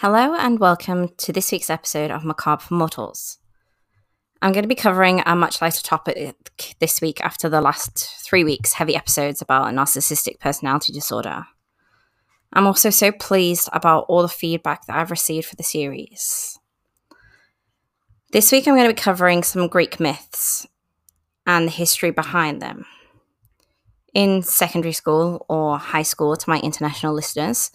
Hello, and welcome to this week's episode of Macabre for Mortals. I'm going to be covering a much lighter topic this week after the last three weeks' heavy episodes about narcissistic personality disorder. I'm also so pleased about all the feedback that I've received for the series. This week, I'm going to be covering some Greek myths and the history behind them. In secondary school or high school, to my international listeners,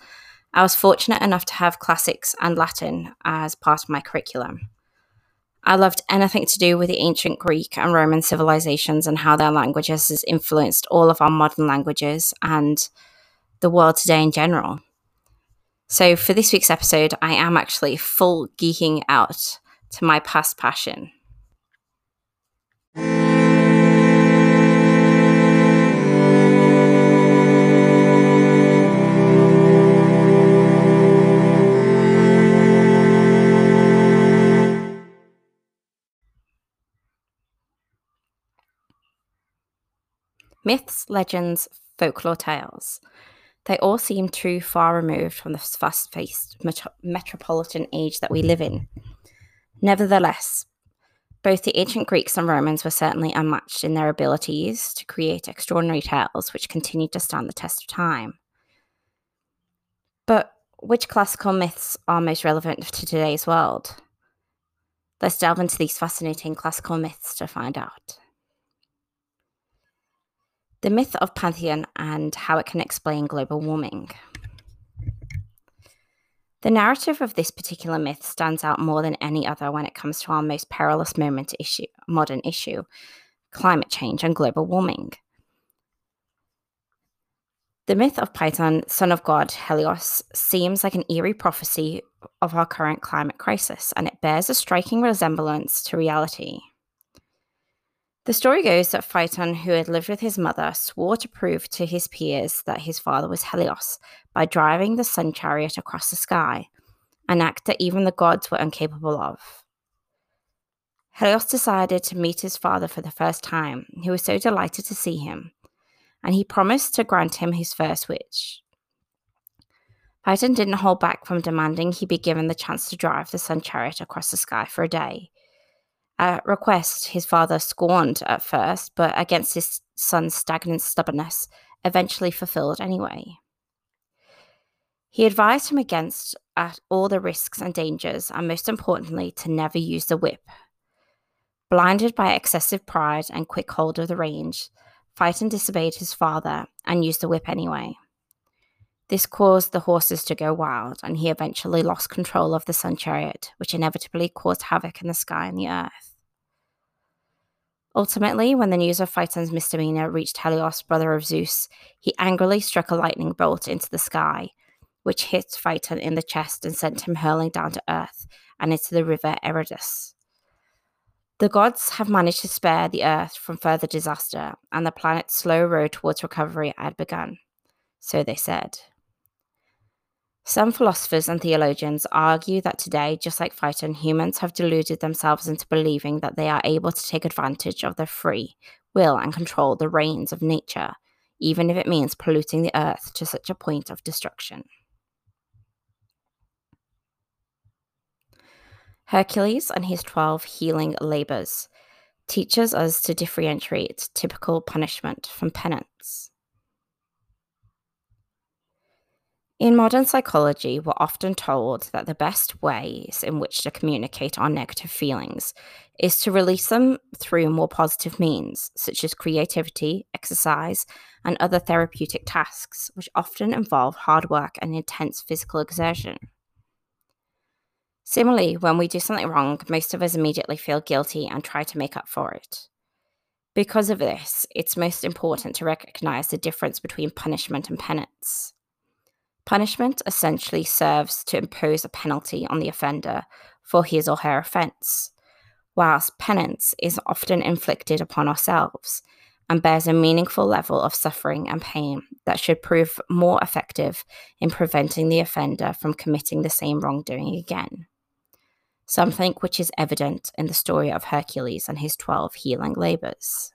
I was fortunate enough to have classics and Latin as part of my curriculum. I loved anything to do with the ancient Greek and Roman civilizations and how their languages has influenced all of our modern languages and the world today in general. So, for this week's episode, I am actually full geeking out to my past passion. Myths, legends, folklore tales. They all seem too far removed from the fast paced met- metropolitan age that we live in. Nevertheless, both the ancient Greeks and Romans were certainly unmatched in their abilities to create extraordinary tales which continue to stand the test of time. But which classical myths are most relevant to today's world? Let's delve into these fascinating classical myths to find out. The myth of Phaeton and how it can explain global warming. The narrative of this particular myth stands out more than any other when it comes to our most perilous moment issue, modern issue, climate change and global warming. The myth of Phaeton, son of god Helios, seems like an eerie prophecy of our current climate crisis, and it bears a striking resemblance to reality. The story goes that Phaeton, who had lived with his mother, swore to prove to his peers that his father was Helios by driving the sun chariot across the sky, an act that even the gods were incapable of. Helios decided to meet his father for the first time. He was so delighted to see him, and he promised to grant him his first wish. Phaeton didn't hold back from demanding he be given the chance to drive the sun chariot across the sky for a day a request his father scorned at first, but against his son's stagnant stubbornness, eventually fulfilled anyway. He advised him against at all the risks and dangers, and most importantly, to never use the whip. Blinded by excessive pride and quick hold of the reins, Phaeton disobeyed his father and used the whip anyway. This caused the horses to go wild, and he eventually lost control of the sun chariot, which inevitably caused havoc in the sky and the earth. Ultimately, when the news of Phaeton's misdemeanor reached Helios, brother of Zeus, he angrily struck a lightning bolt into the sky, which hit Phaeton in the chest and sent him hurling down to earth and into the river Eridus. The gods have managed to spare the earth from further disaster, and the planet's slow road towards recovery had begun. So they said. Some philosophers and theologians argue that today, just like Phaeton, humans have deluded themselves into believing that they are able to take advantage of their free will and control the reins of nature, even if it means polluting the earth to such a point of destruction. Hercules and his 12 healing labors teaches us to differentiate typical punishment from penance. In modern psychology, we're often told that the best ways in which to communicate our negative feelings is to release them through more positive means, such as creativity, exercise, and other therapeutic tasks, which often involve hard work and intense physical exertion. Similarly, when we do something wrong, most of us immediately feel guilty and try to make up for it. Because of this, it's most important to recognize the difference between punishment and penance. Punishment essentially serves to impose a penalty on the offender for his or her offence, whilst penance is often inflicted upon ourselves and bears a meaningful level of suffering and pain that should prove more effective in preventing the offender from committing the same wrongdoing again. Something which is evident in the story of Hercules and his 12 healing labours.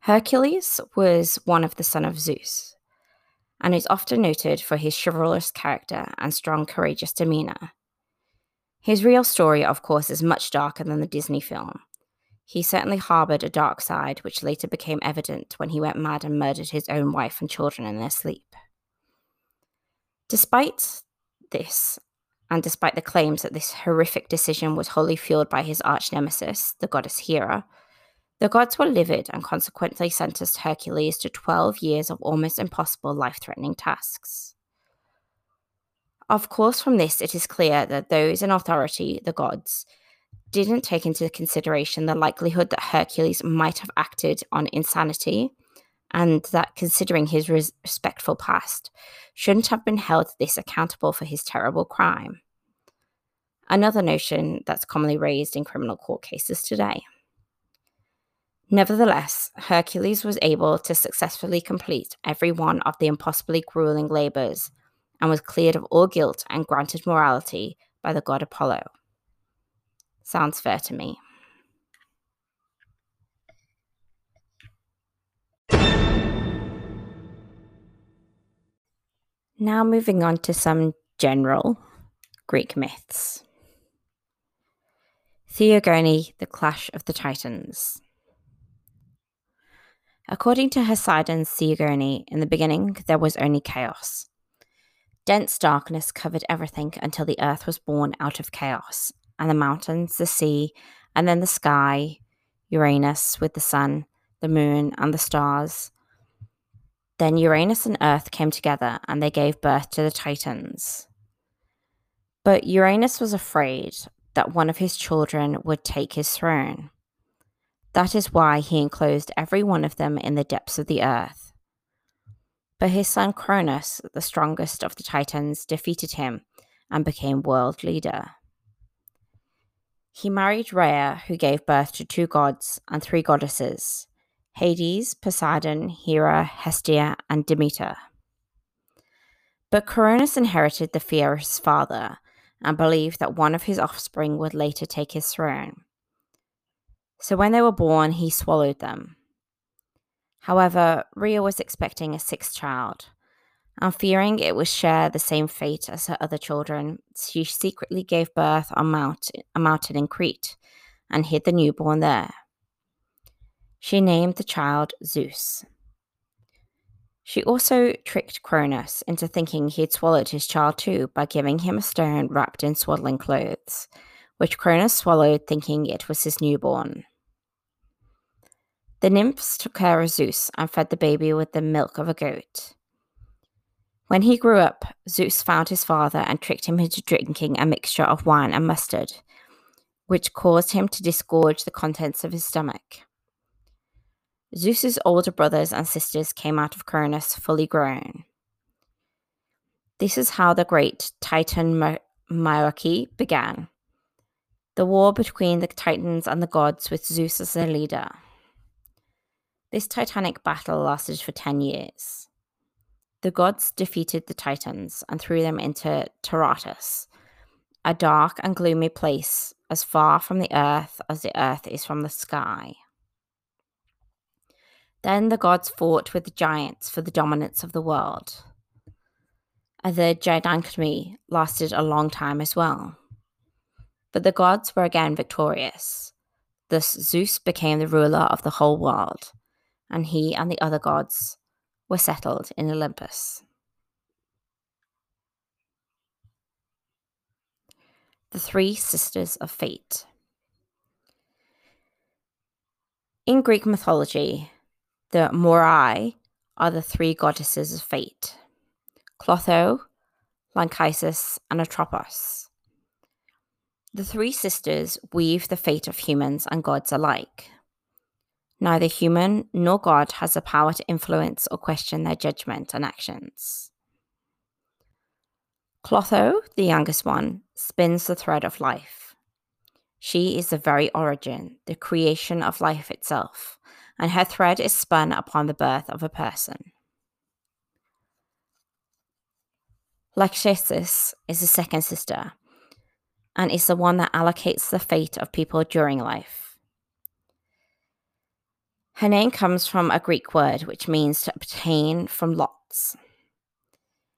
Hercules was one of the son of Zeus and is often noted for his chivalrous character and strong, courageous demeanor. His real story, of course, is much darker than the Disney film. He certainly harbored a dark side, which later became evident when he went mad and murdered his own wife and children in their sleep. Despite this, and despite the claims that this horrific decision was wholly fueled by his arch nemesis, the goddess Hera, the gods were livid and consequently sentenced Hercules to 12 years of almost impossible life threatening tasks. Of course, from this, it is clear that those in authority, the gods, didn't take into consideration the likelihood that Hercules might have acted on insanity, and that considering his respectful past, shouldn't have been held this accountable for his terrible crime. Another notion that's commonly raised in criminal court cases today. Nevertheless, Hercules was able to successfully complete every one of the impossibly grueling labors and was cleared of all guilt and granted morality by the god Apollo. Sounds fair to me. Now, moving on to some general Greek myths. Theogony, the Clash of the Titans. According to Poseidon's Theogony, in the beginning there was only chaos. Dense darkness covered everything until the earth was born out of chaos, and the mountains, the sea, and then the sky, Uranus with the sun, the moon, and the stars. Then Uranus and Earth came together and they gave birth to the Titans. But Uranus was afraid that one of his children would take his throne. That is why he enclosed every one of them in the depths of the earth. But his son Cronus, the strongest of the Titans, defeated him and became world leader. He married Rhea, who gave birth to two gods and three goddesses Hades, Poseidon, Hera, Hestia, and Demeter. But Cronus inherited the fear of his father and believed that one of his offspring would later take his throne. So when they were born, he swallowed them. However, Rhea was expecting a sixth child, and fearing it would share the same fate as her other children, she secretly gave birth on Mount, a mountain in Crete and hid the newborn there. She named the child Zeus. She also tricked Cronus into thinking he had swallowed his child too by giving him a stone wrapped in swaddling clothes, which Cronus swallowed thinking it was his newborn. The nymphs took care of Zeus and fed the baby with the milk of a goat. When he grew up, Zeus found his father and tricked him into drinking a mixture of wine and mustard, which caused him to disgorge the contents of his stomach. Zeus's older brothers and sisters came out of Cronus fully grown. This is how the great Titan monarchy began the war between the Titans and the gods with Zeus as their leader. This titanic battle lasted for 10 years. The gods defeated the Titans and threw them into Tartarus, a dark and gloomy place as far from the earth as the earth is from the sky. Then the gods fought with the giants for the dominance of the world. The Gigantomachy lasted a long time as well. But the gods were again victorious. Thus, Zeus became the ruler of the whole world and he and the other gods were settled in Olympus. The Three Sisters of Fate. In Greek mythology, the Moirai are the three goddesses of fate Clotho, Lachesis, and Atropos. The three sisters weave the fate of humans and gods alike. Neither human nor God has the power to influence or question their judgment and actions. Clotho, the youngest one, spins the thread of life. She is the very origin, the creation of life itself, and her thread is spun upon the birth of a person. Lachesis is the second sister, and is the one that allocates the fate of people during life. Her name comes from a Greek word which means to obtain from lots.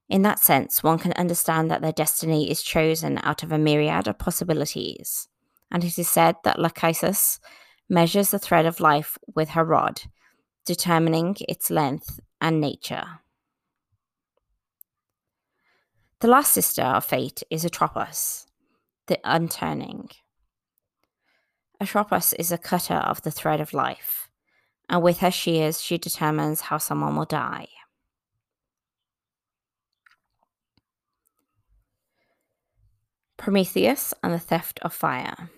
In that sense, one can understand that their destiny is chosen out of a myriad of possibilities, and it is said that Lachesis measures the thread of life with her rod, determining its length and nature. The last sister of fate is Atropos, the unturning. Atropos is a cutter of the thread of life, and with her shears she determines how someone will die. Prometheus and the Theft of Fire.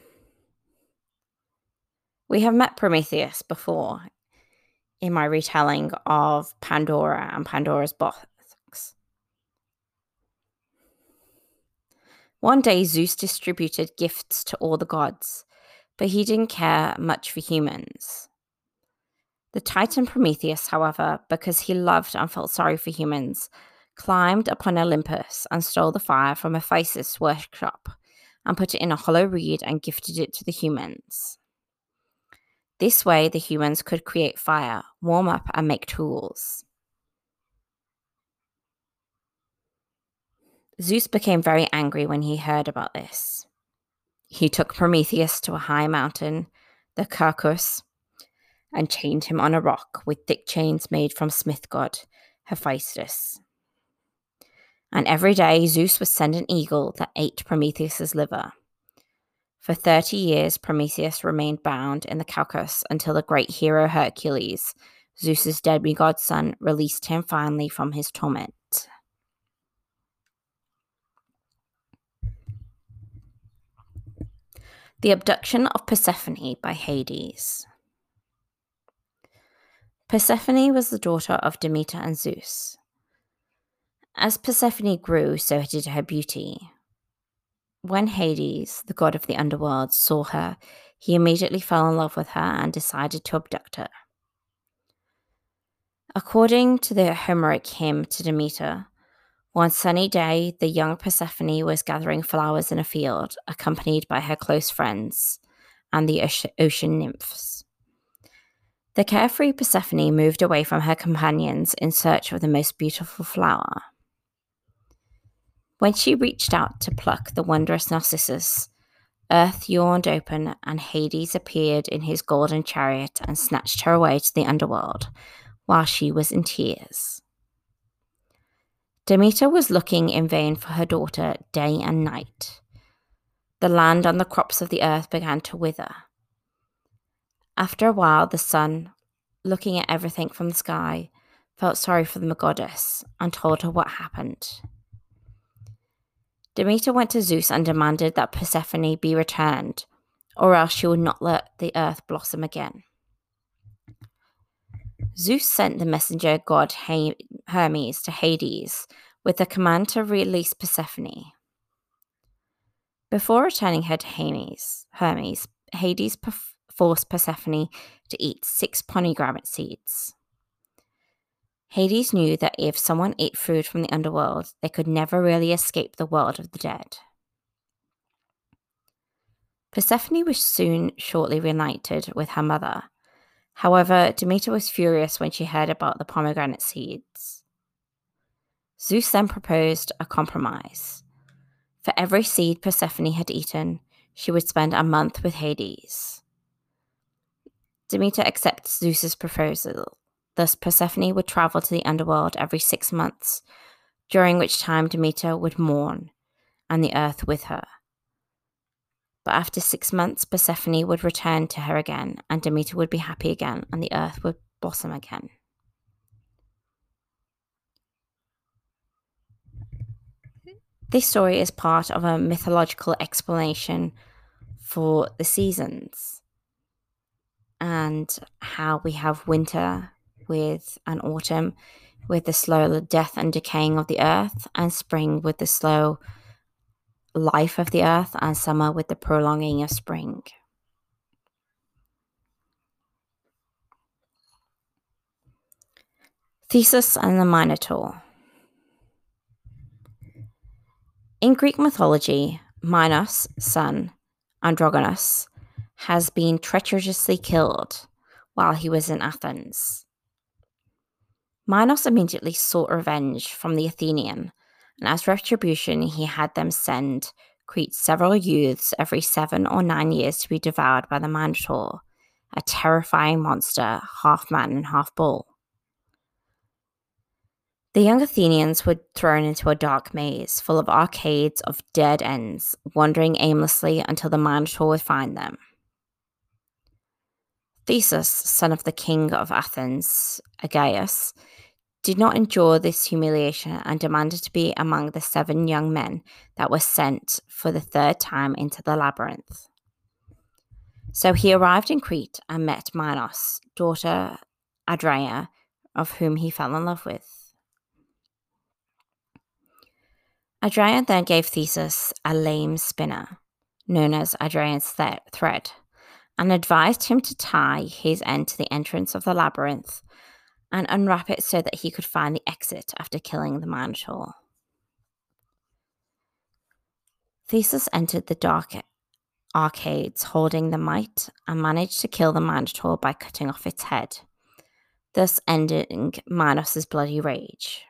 We have met Prometheus before in my retelling of Pandora and Pandora's box. One day, Zeus distributed gifts to all the gods, but he didn't care much for humans. The Titan Prometheus, however, because he loved and felt sorry for humans, climbed upon Olympus and stole the fire from Hephaestus' workshop and put it in a hollow reed and gifted it to the humans. This way, the humans could create fire, warm up, and make tools. Zeus became very angry when he heard about this. He took Prometheus to a high mountain, the Caucasus, and chained him on a rock with thick chains made from smith god Hephaestus. And every day Zeus would send an eagle that ate Prometheus's liver. For 30 years, Prometheus remained bound in the Caucasus until the great hero Hercules, Zeus's demigod son, released him finally from his torment. The abduction of Persephone by Hades. Persephone was the daughter of Demeter and Zeus. As Persephone grew, so did her beauty. When Hades, the god of the underworld, saw her, he immediately fell in love with her and decided to abduct her. According to the Homeric hymn to Demeter, one sunny day the young Persephone was gathering flowers in a field, accompanied by her close friends and the ocean nymphs. The carefree Persephone moved away from her companions in search of the most beautiful flower. When she reached out to pluck the wondrous narcissus, earth yawned open and Hades appeared in his golden chariot and snatched her away to the underworld while she was in tears. Demeter was looking in vain for her daughter day and night. The land and the crops of the earth began to wither. After a while, the sun, looking at everything from the sky, felt sorry for the goddess and told her what happened. Demeter went to Zeus and demanded that Persephone be returned, or else she would not let the earth blossom again. Zeus sent the messenger god Hermes to Hades with the command to release Persephone. Before returning her to Hermes, Hermes Hades forced Persephone to eat six pomegranate seeds. Hades knew that if someone ate food from the underworld, they could never really escape the world of the dead. Persephone was soon shortly reunited with her mother. However, Demeter was furious when she heard about the pomegranate seeds. Zeus then proposed a compromise. For every seed Persephone had eaten, she would spend a month with Hades. Demeter accepts Zeus's proposal Thus, Persephone would travel to the underworld every six months, during which time Demeter would mourn, and the earth with her. But after six months, Persephone would return to her again, and Demeter would be happy again, and the earth would blossom again. This story is part of a mythological explanation for the seasons and how we have winter, with an autumn with the slow death and decaying of the earth, and spring with the slow life of the earth, and summer with the prolonging of spring. Theseus and the Minotaur. In Greek mythology, Minos' son, Androgonus, has been treacherously killed while he was in Athens. Minos immediately sought revenge from the Athenian, and as retribution, he had them send Crete several youths every seven or nine years to be devoured by the Minotaur, a terrifying monster, half man and half bull. The young Athenians were thrown into a dark maze full of arcades of dead ends, wandering aimlessly until the Minotaur would find them. Theseus, son of the king of Athens, Aegeus, did not endure this humiliation and demanded to be among the seven young men that were sent for the third time into the labyrinth. So he arrived in Crete and met Minos, daughter Adraea, of whom he fell in love with. Adraea then gave Theseus a lame spinner, known as Adraean's th- thread, and advised him to tie his end to the entrance of the labyrinth and unwrap it so that he could find the exit after killing the Minotaur. Theseus entered the dark arcades holding the mite and managed to kill the Minotaur by cutting off its head, thus ending Minos's bloody rage.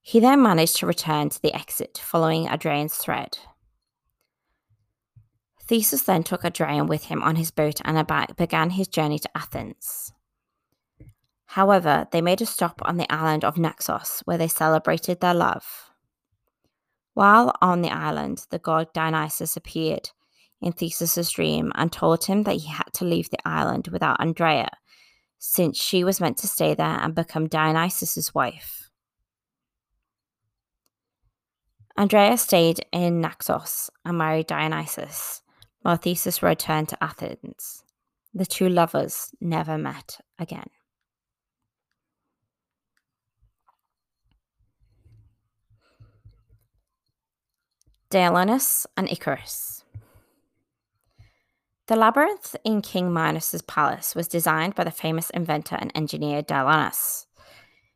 He then managed to return to the exit following Adrian's thread. Theseus then took Adraean with him on his boat and began his journey to Athens. However, they made a stop on the island of Naxos where they celebrated their love. While on the island, the god Dionysus appeared in Theseus's dream and told him that he had to leave the island without Andrea, since she was meant to stay there and become Dionysus's wife. Andrea stayed in Naxos and married Dionysus, while Theseus returned to Athens. The two lovers never met again. Deilanus and Icarus. The labyrinth in King Minos's palace was designed by the famous inventor and engineer Deilanus.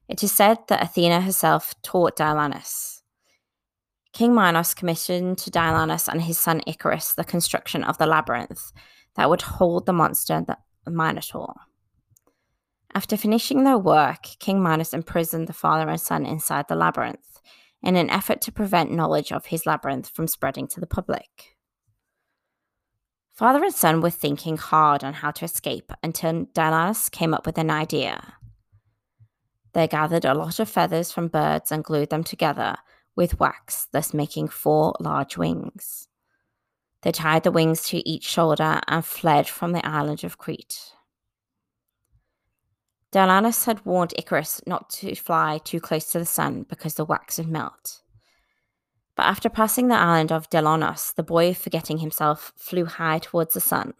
It is said that Athena herself taught Deilanus. King Minos commissioned to Deilanus and his son Icarus the construction of the labyrinth that would hold the monster, the Minotaur. After finishing their work, King Minos imprisoned the father and son inside the labyrinth in an effort to prevent knowledge of his labyrinth from spreading to the public. Father and son were thinking hard on how to escape until Deilanus came up with an idea. They gathered a lot of feathers from birds and glued them together with wax, thus making four large wings. They tied the wings to each shoulder and fled from the island of Crete. Deilanus had warned Icarus not to fly too close to the sun because the wax would melt. But after passing the island of Delonos, the boy, forgetting himself, flew high towards the sun.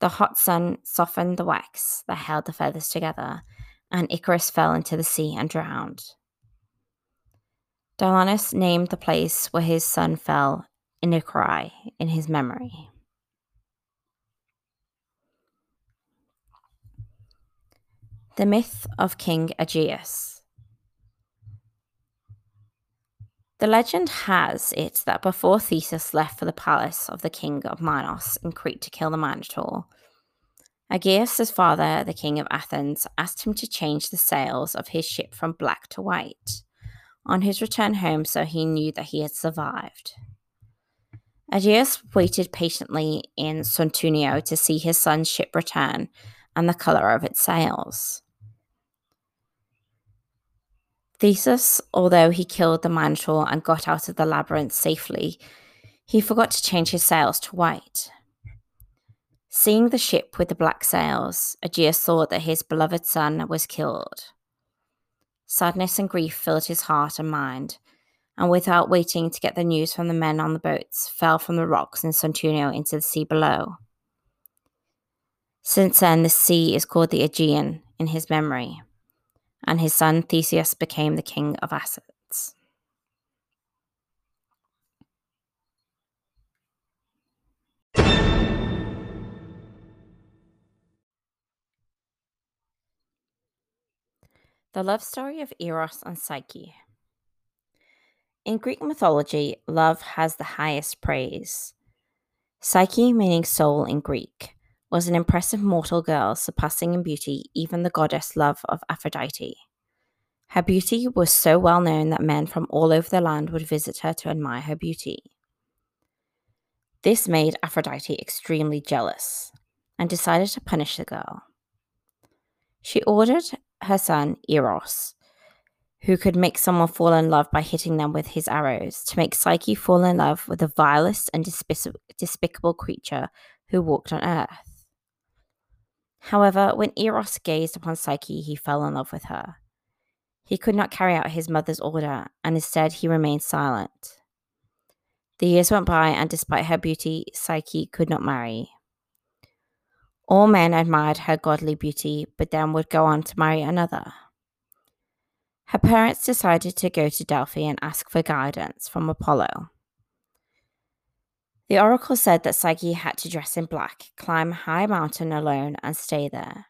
The hot sun softened the wax that held the feathers together, and Icarus fell into the sea and drowned. Deilanus named the place where his son fell Inukari in his memory. The myth of King Aegeus. The legend has it that before Theseus left for the palace of the king of Minos in Crete to kill the Minotaur, Aegeus' father, the king of Athens, asked him to change the sails of his ship from black to white on his return home, so he knew that he had survived. Aegeus waited patiently in Santunio to see his son's ship return and the color of its sails. Theseus, although he killed the Minotaur and got out of the labyrinth safely, he forgot to change his sails to white. Seeing the ship with the black sails, Aegeus thought that his beloved son was killed. Sadness and grief filled his heart and mind, and without waiting to get the news from the men on the boats, fell from the rocks in Suntunio into the sea below. Since then, the sea is called the Aegean in his memory, and his son Theseus became the king of Athens. The love story of Eros and Psyche. In Greek mythology, love has the highest praise. Psyche, meaning soul in Greek, was an impressive mortal girl surpassing in beauty even the goddess love of Aphrodite. Her beauty was so well known that men from all over the land would visit her to admire her beauty. This made Aphrodite extremely jealous and decided to punish the girl. She ordered her son Eros, who could make someone fall in love by hitting them with his arrows, to make Psyche fall in love with the vilest and despic- despicable creature who walked on earth. However, when Eros gazed upon Psyche, he fell in love with her. He could not carry out his mother's order, and instead he remained silent. The years went by, and despite her beauty, Psyche could not marry. All men admired her godly beauty, but then would go on to marry another. Her parents decided to go to Delphi and ask for guidance from Apollo. The oracle said that Psyche had to dress in black, climb a high mountain alone, and stay there.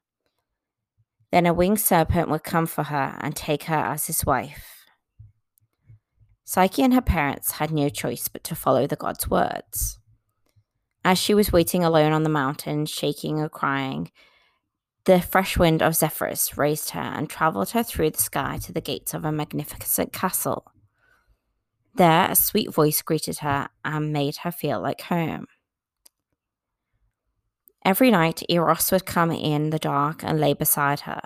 Then a winged serpent would come for her and take her as his wife. Psyche and her parents had no choice but to follow the god's words. As she was waiting alone on the mountain, shaking or crying, the fresh wind of Zephyrus raised her and travelled her through the sky to the gates of a magnificent castle. There, a sweet voice greeted her and made her feel like home. Every night, Eros would come in the dark and lay beside her.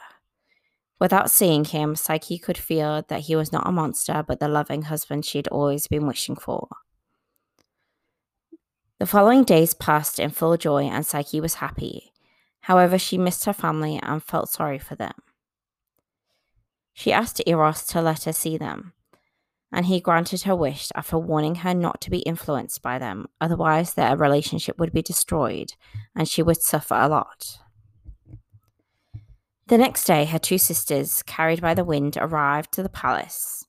Without seeing him, Psyche could feel that he was not a monster, but the loving husband she had always been wishing for. The following days passed in full joy, and Psyche was happy. However, she missed her family and felt sorry for them. She asked Eros to let her see them, and he granted her wish after warning her not to be influenced by them, otherwise, their relationship would be destroyed and she would suffer a lot. The next day, her two sisters, carried by the wind, arrived to the palace.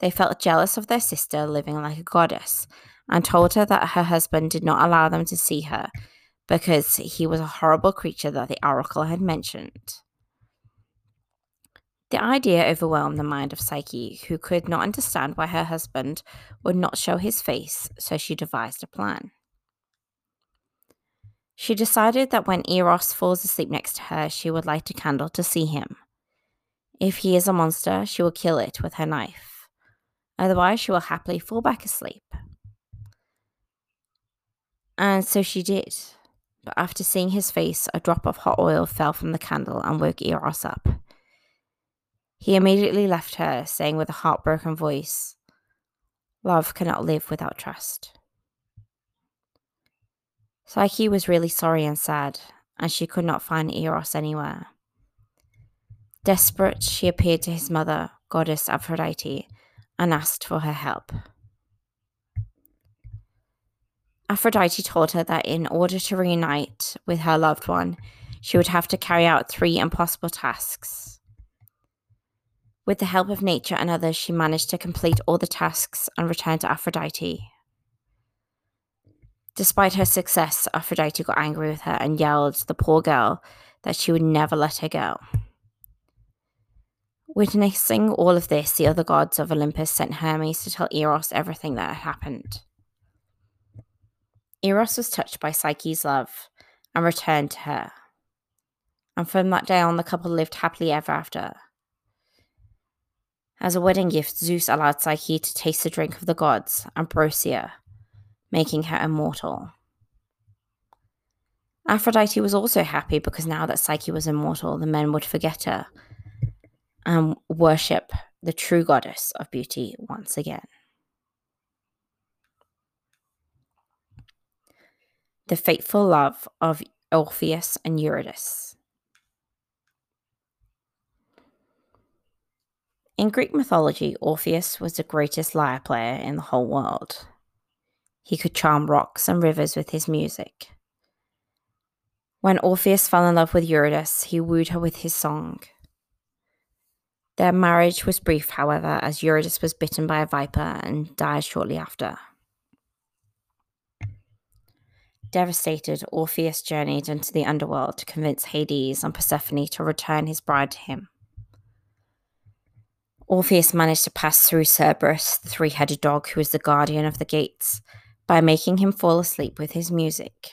They felt jealous of their sister living like a goddess and told her that her husband did not allow them to see her because he was a horrible creature that the oracle had mentioned. The idea overwhelmed the mind of Psyche, who could not understand why her husband would not show his face, so she devised a plan. She decided that when Eros falls asleep next to her, she would light a candle to see him. If he is a monster, she will kill it with her knife. Otherwise, she will happily fall back asleep. And so she did. But after seeing his face, a drop of hot oil fell from the candle and woke Eros up. He immediately left her, saying with a heartbroken voice, Love cannot live without trust. Psyche was really sorry and sad, and she could not find Eros anywhere. Desperate, she appeared to his mother, goddess Aphrodite, and asked for her help. Aphrodite told her that in order to reunite with her loved one, she would have to carry out three impossible tasks. With the help of nature and others, she managed to complete all the tasks and return to Aphrodite. Despite her success, Aphrodite got angry with her and yelled to the poor girl that she would never let her go. Witnessing all of this, the other gods of Olympus sent Hermes to tell Eros everything that had happened. Eros was touched by Psyche's love and returned to her. And from that day on, the couple lived happily ever after. As a wedding gift, Zeus allowed Psyche to taste the drink of the gods, ambrosia, making her immortal. Aphrodite was also happy because now that Psyche was immortal, the men would forget her and worship the true goddess of beauty once again. The fateful love of Orpheus and Eurydice. In Greek mythology, Orpheus was the greatest lyre player in the whole world. He could charm rocks and rivers with his music. When Orpheus fell in love with Eurydice, he wooed her with his song. Their marriage was brief, however, as Eurydice was bitten by a viper and died shortly after. Devastated, Orpheus journeyed into the underworld to convince Hades and Persephone to return his bride to him. Orpheus managed to pass through Cerberus, the three headed dog who was the guardian of the gates, by making him fall asleep with his music.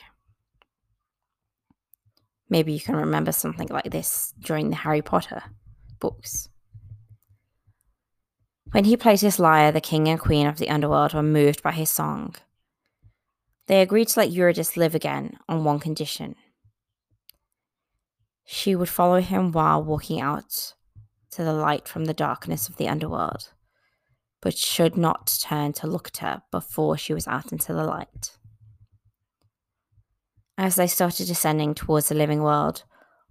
Maybe you can remember something like this during the Harry Potter books. When he played his lyre, the king and queen of the underworld were moved by his song. They agreed to let Eurydice live again on one condition. She would follow him while walking out to the light from the darkness of the underworld, but should not turn to look at her before she was out into the light. As they started descending towards the living world,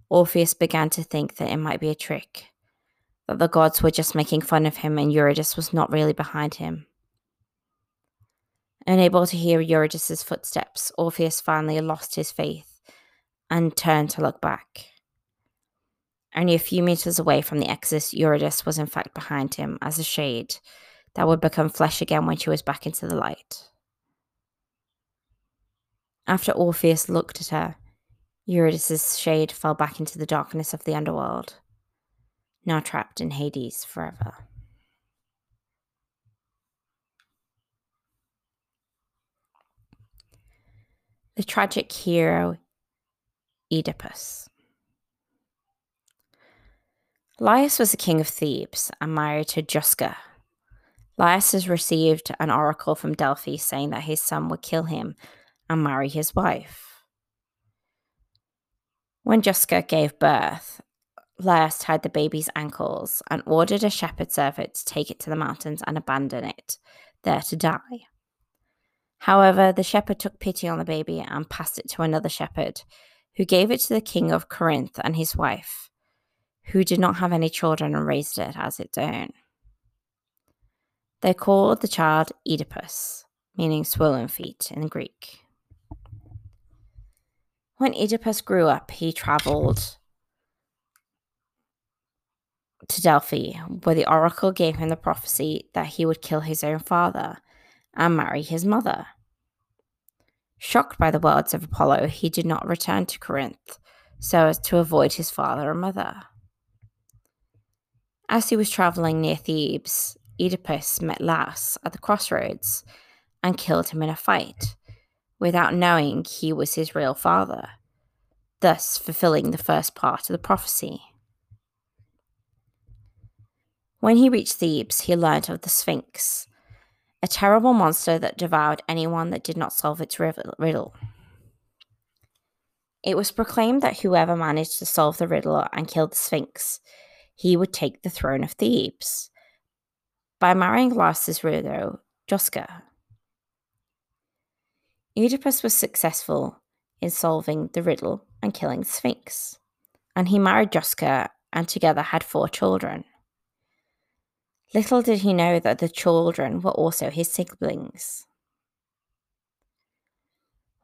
Orpheus began to think that it might be a trick, that the gods were just making fun of him and Eurydice was not really behind him. Unable to hear Eurydice's footsteps, Orpheus finally lost his faith and turned to look back. Only a few meters away from the exit, Eurydice was in fact behind him as a shade that would become flesh again when she was back into the light. After Orpheus looked at her, Eurydice's shade fell back into the darkness of the underworld, now trapped in Hades forever. The tragic hero Oedipus. Laius was the king of Thebes and married to Josca. Laius has received an oracle from Delphi saying that his son would kill him and marry his wife. When Josca gave birth, Laius tied the baby's ankles and ordered a shepherd servant to take it to the mountains and abandon it there to die. However, the shepherd took pity on the baby and passed it to another shepherd, who gave it to the king of Corinth and his wife who did not have any children and raised it as its own. They called the child Oedipus, meaning swollen feet in Greek. When Oedipus grew up, he traveled to Delphi, where the oracle gave him the prophecy that he would kill his own father and marry his mother. Shocked by the words of Apollo, he did not return to Corinth so as to avoid his father and mother. As he was travelling near Thebes, Oedipus met Laius at the crossroads and killed him in a fight, without knowing he was his real father, thus fulfilling the first part of the prophecy. When he reached Thebes, he learnt of the Sphinx, a terrible monster that devoured anyone that did not solve its riddle. It was proclaimed that whoever managed to solve the riddle and kill the Sphinx he would take the throne of Thebes by marrying Laius's widow, Josca. Oedipus was successful in solving the riddle and killing the Sphinx, and he married Josca and together had four children. Little did he know that the children were also his siblings.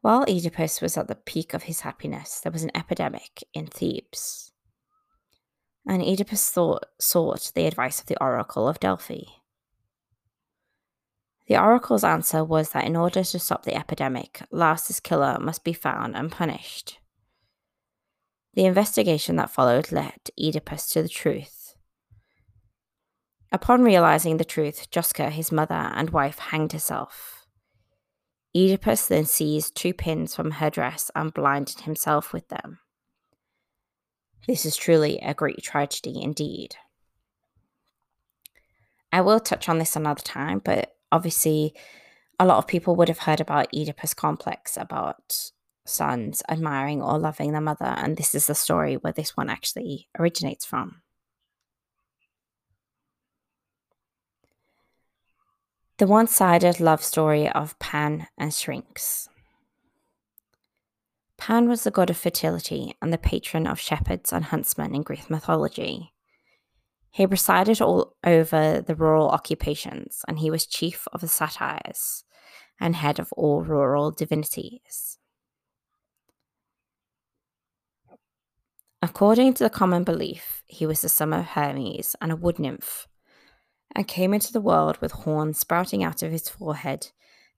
While Oedipus was at the peak of his happiness, there was an epidemic in Thebes and Oedipus thought, sought the advice of the oracle of Delphi. The oracle's answer was that in order to stop the epidemic, Laius's killer must be found and punished. The investigation that followed led Oedipus to the truth. Upon realizing the truth, Josca, his mother and wife, hanged herself. Oedipus then seized two pins from her dress and blinded himself with them. This is truly a great tragedy indeed. I will touch on this another time, but obviously, a lot of people would have heard about Oedipus complex, about sons admiring or loving their mother, and this is the story where this one actually originates from. The one sided love story of Pan and Syrinx. Pan was the god of fertility and the patron of shepherds and huntsmen in Greek mythology. He presided all over the rural occupations, and he was chief of the satyrs and head of all rural divinities. According to the common belief, he was the son of Hermes and a wood nymph, and came into the world with horns sprouting out of his forehead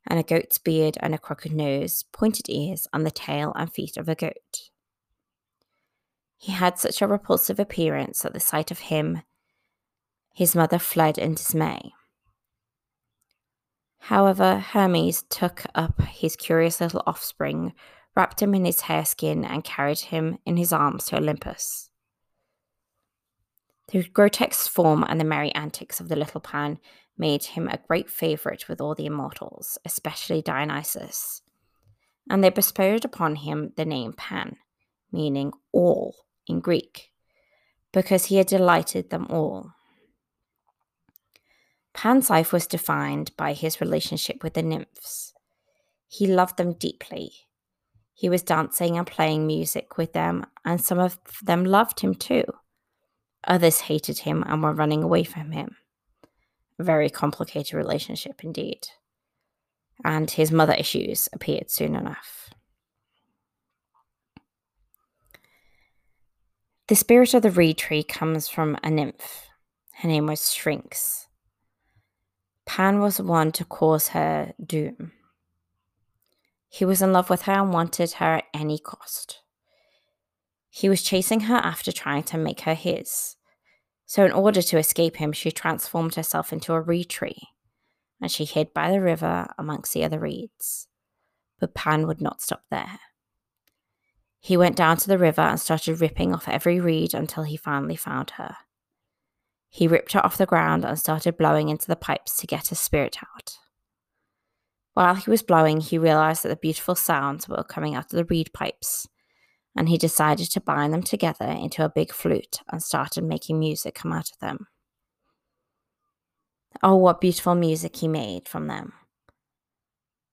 and a goat's beard and a crooked nose, pointed ears, and the tail and feet of a goat. He had such a repulsive appearance that the sight of him, his mother fled in dismay. However, Hermes took up his curious little offspring, wrapped him in his hare skin, and carried him in his arms to Olympus. The grotesque form and the merry antics of the little Pan made him a great favourite with all the immortals, especially Dionysus. And they bestowed upon him the name Pan, meaning all in Greek, because he had delighted them all. Pan's life was defined by his relationship with the nymphs. He loved them deeply. He was dancing and playing music with them, and some of them loved him too. Others hated him and were running away from him. Very complicated relationship indeed. And his mother issues appeared soon enough. The spirit of the reed tree comes from a nymph. Her name was Syrinx. Pan was the one to cause her doom. He was in love with her and wanted her at any cost. He was chasing her after trying to make her his. So, in order to escape him, she transformed herself into a reed tree, and she hid by the river amongst the other reeds. But Pan would not stop there. He went down to the river and started ripping off every reed until he finally found her. He ripped her off the ground and started blowing into the pipes to get her spirit out. While he was blowing, he realized that the beautiful sounds were coming out of the reed pipes, and he decided to bind them together into a big flute and started making music come out of them. Oh, what beautiful music he made from them.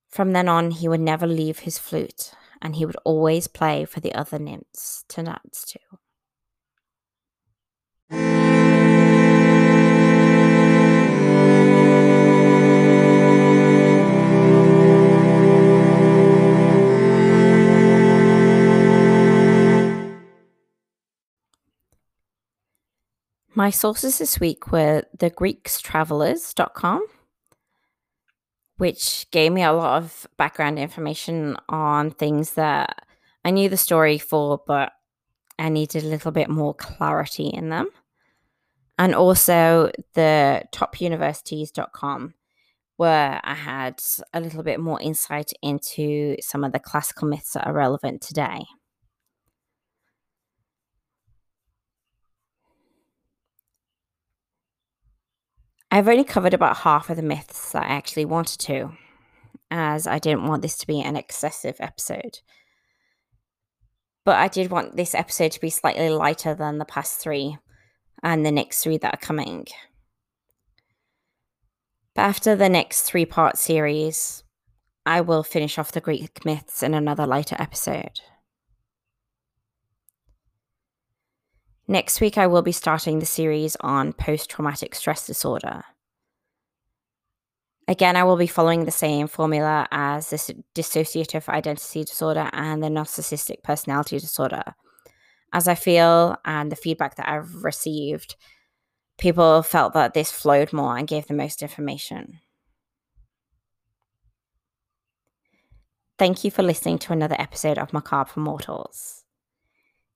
From then on, he would never leave his flute and he would always play for the other nymphs to dance to. My sources this week were thegreekstravelers.com which gave me a lot of background information on things that I knew the story for, but I needed a little bit more clarity in them. And also the topuniversities.com, where I had a little bit more insight into some of the classical myths that are relevant today. I've only covered about half of the myths that I actually wanted to, as I didn't want this to be an excessive episode. But I did want this episode to be slightly lighter than the past three and the next three that are coming. But after the next three part series, I will finish off the Greek myths in another lighter episode. Next week, I will be starting the series on post traumatic stress disorder. Again, I will be following the same formula as this dissociative identity disorder and the narcissistic personality disorder. As I feel and the feedback that I've received, people felt that this flowed more and gave the most information. Thank you for listening to another episode of Macabre for Mortals.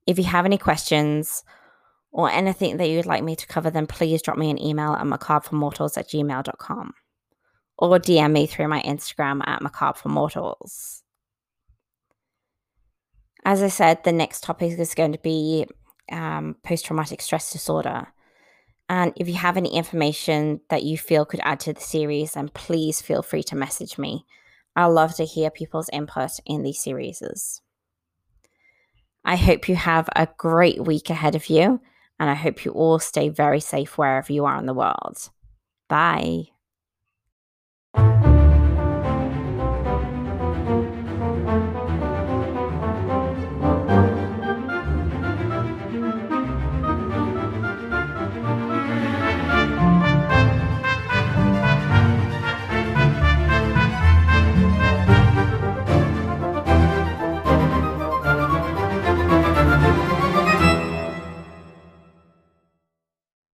If you have any questions or anything that you'd like me to cover, then please drop me an email at macabreformortals at gmail.com or DM me through my Instagram at macabreformortals. As I said, the next topic is going to be um, post traumatic stress disorder. And if you have any information that you feel could add to the series, then please feel free to message me. I love to hear people's input in these series. I hope you have a great week ahead of you and I hope you all stay very safe wherever you are in the world. Bye.